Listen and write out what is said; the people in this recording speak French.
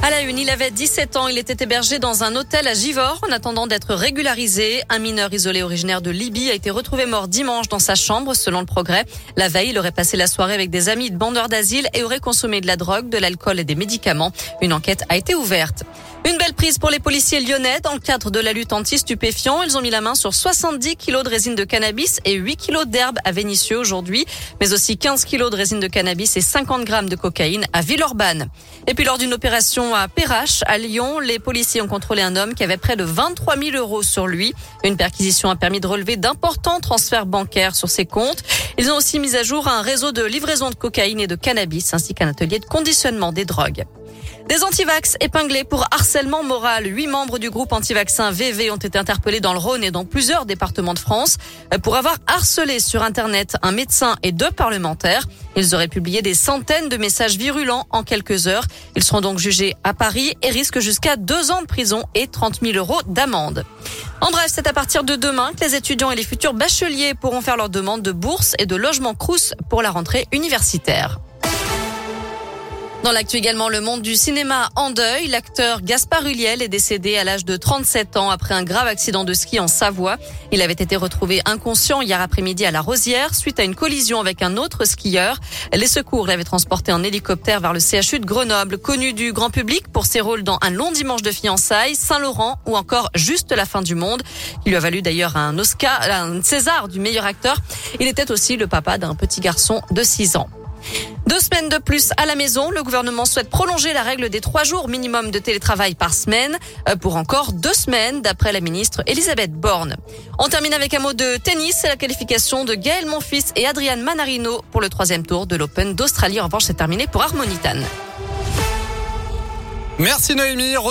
À la une, il avait 17 ans. Il était hébergé dans un hôtel à Givors en attendant d'être régularisé. Un mineur isolé originaire de Libye a été retrouvé mort dimanche dans sa chambre, selon le progrès. La veille, il aurait passé la soirée avec des amis de bandeurs d'asile et aurait consommé de la drogue, de l'alcool et des médicaments. Une enquête a été ouverte. Une belle prise pour les policiers lyonnais. Dans le cadre de la lutte anti-stupéfiants, ils ont mis la main sur 70 kilos de résine de cannabis et 8 kilos d'herbe à Vénissieux aujourd'hui, mais aussi 15 kilos de résine de cannabis et 50 grammes de cocaïne à Villeurbanne. Et puis lors d'une opération à Perrache, à Lyon, les policiers ont contrôlé un homme qui avait près de 23 000 euros sur lui. Une perquisition a permis de relever d'importants transferts bancaires sur ses comptes. Ils ont aussi mis à jour un réseau de livraison de cocaïne et de cannabis ainsi qu'un atelier de conditionnement des drogues. Des antivax épinglés pour harcèlement moral. Huit membres du groupe antivaccin VV ont été interpellés dans le Rhône et dans plusieurs départements de France pour avoir harcelé sur Internet un médecin et deux parlementaires. Ils auraient publié des centaines de messages virulents en quelques heures. Ils seront donc jugés à Paris et risquent jusqu'à deux ans de prison et 30 000 euros d'amende. En bref, c'est à partir de demain que les étudiants et les futurs bacheliers pourront faire leur demande de bourse et de logement crous pour la rentrée universitaire. Dans l'actu également, le monde du cinéma en deuil. L'acteur Gaspard Huliel est décédé à l'âge de 37 ans après un grave accident de ski en Savoie. Il avait été retrouvé inconscient hier après-midi à la Rosière suite à une collision avec un autre skieur. Les secours l'avaient transporté en hélicoptère vers le CHU de Grenoble, connu du grand public pour ses rôles dans Un long dimanche de fiançailles, Saint-Laurent ou encore Juste la fin du monde. Il lui a valu d'ailleurs un Oscar, un César du meilleur acteur. Il était aussi le papa d'un petit garçon de 6 ans. Deux semaines de plus à la maison. Le gouvernement souhaite prolonger la règle des trois jours minimum de télétravail par semaine euh, pour encore deux semaines, d'après la ministre Elisabeth Borne. On termine avec un mot de tennis. La qualification de Gaël Monfils et Adrian Manarino pour le troisième tour de l'Open d'Australie. En revanche, c'est terminé pour Harmonitan. Merci Noémie.